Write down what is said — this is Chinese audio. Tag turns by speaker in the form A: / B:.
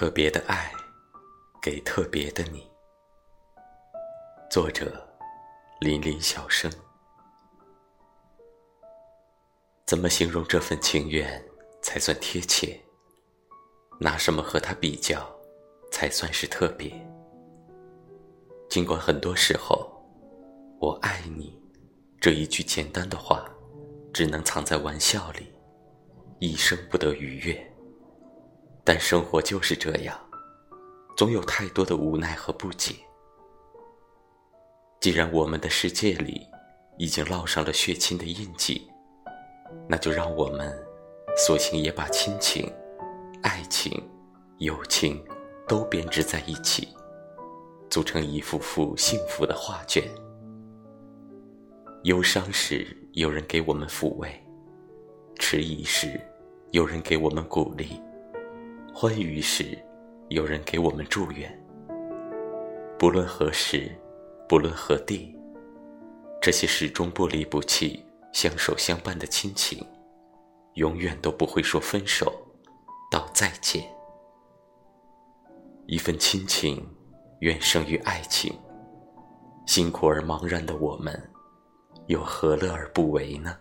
A: 特别的爱，给特别的你。作者：林林小生。怎么形容这份情缘才算贴切？拿什么和他比较，才算是特别？尽管很多时候，我爱你这一句简单的话，只能藏在玩笑里，一生不得逾越。但生活就是这样，总有太多的无奈和不解。既然我们的世界里已经烙上了血亲的印记，那就让我们索性也把亲情、爱情、友情都编织在一起，组成一幅幅幸福的画卷。忧伤时有人给我们抚慰，迟疑时有人给我们鼓励。欢愉时，有人给我们祝愿。不论何时，不论何地，这些始终不离不弃、相守相伴的亲情，永远都不会说分手，道再见。一份亲情远胜于爱情，辛苦而茫然的我们，又何乐而不为呢？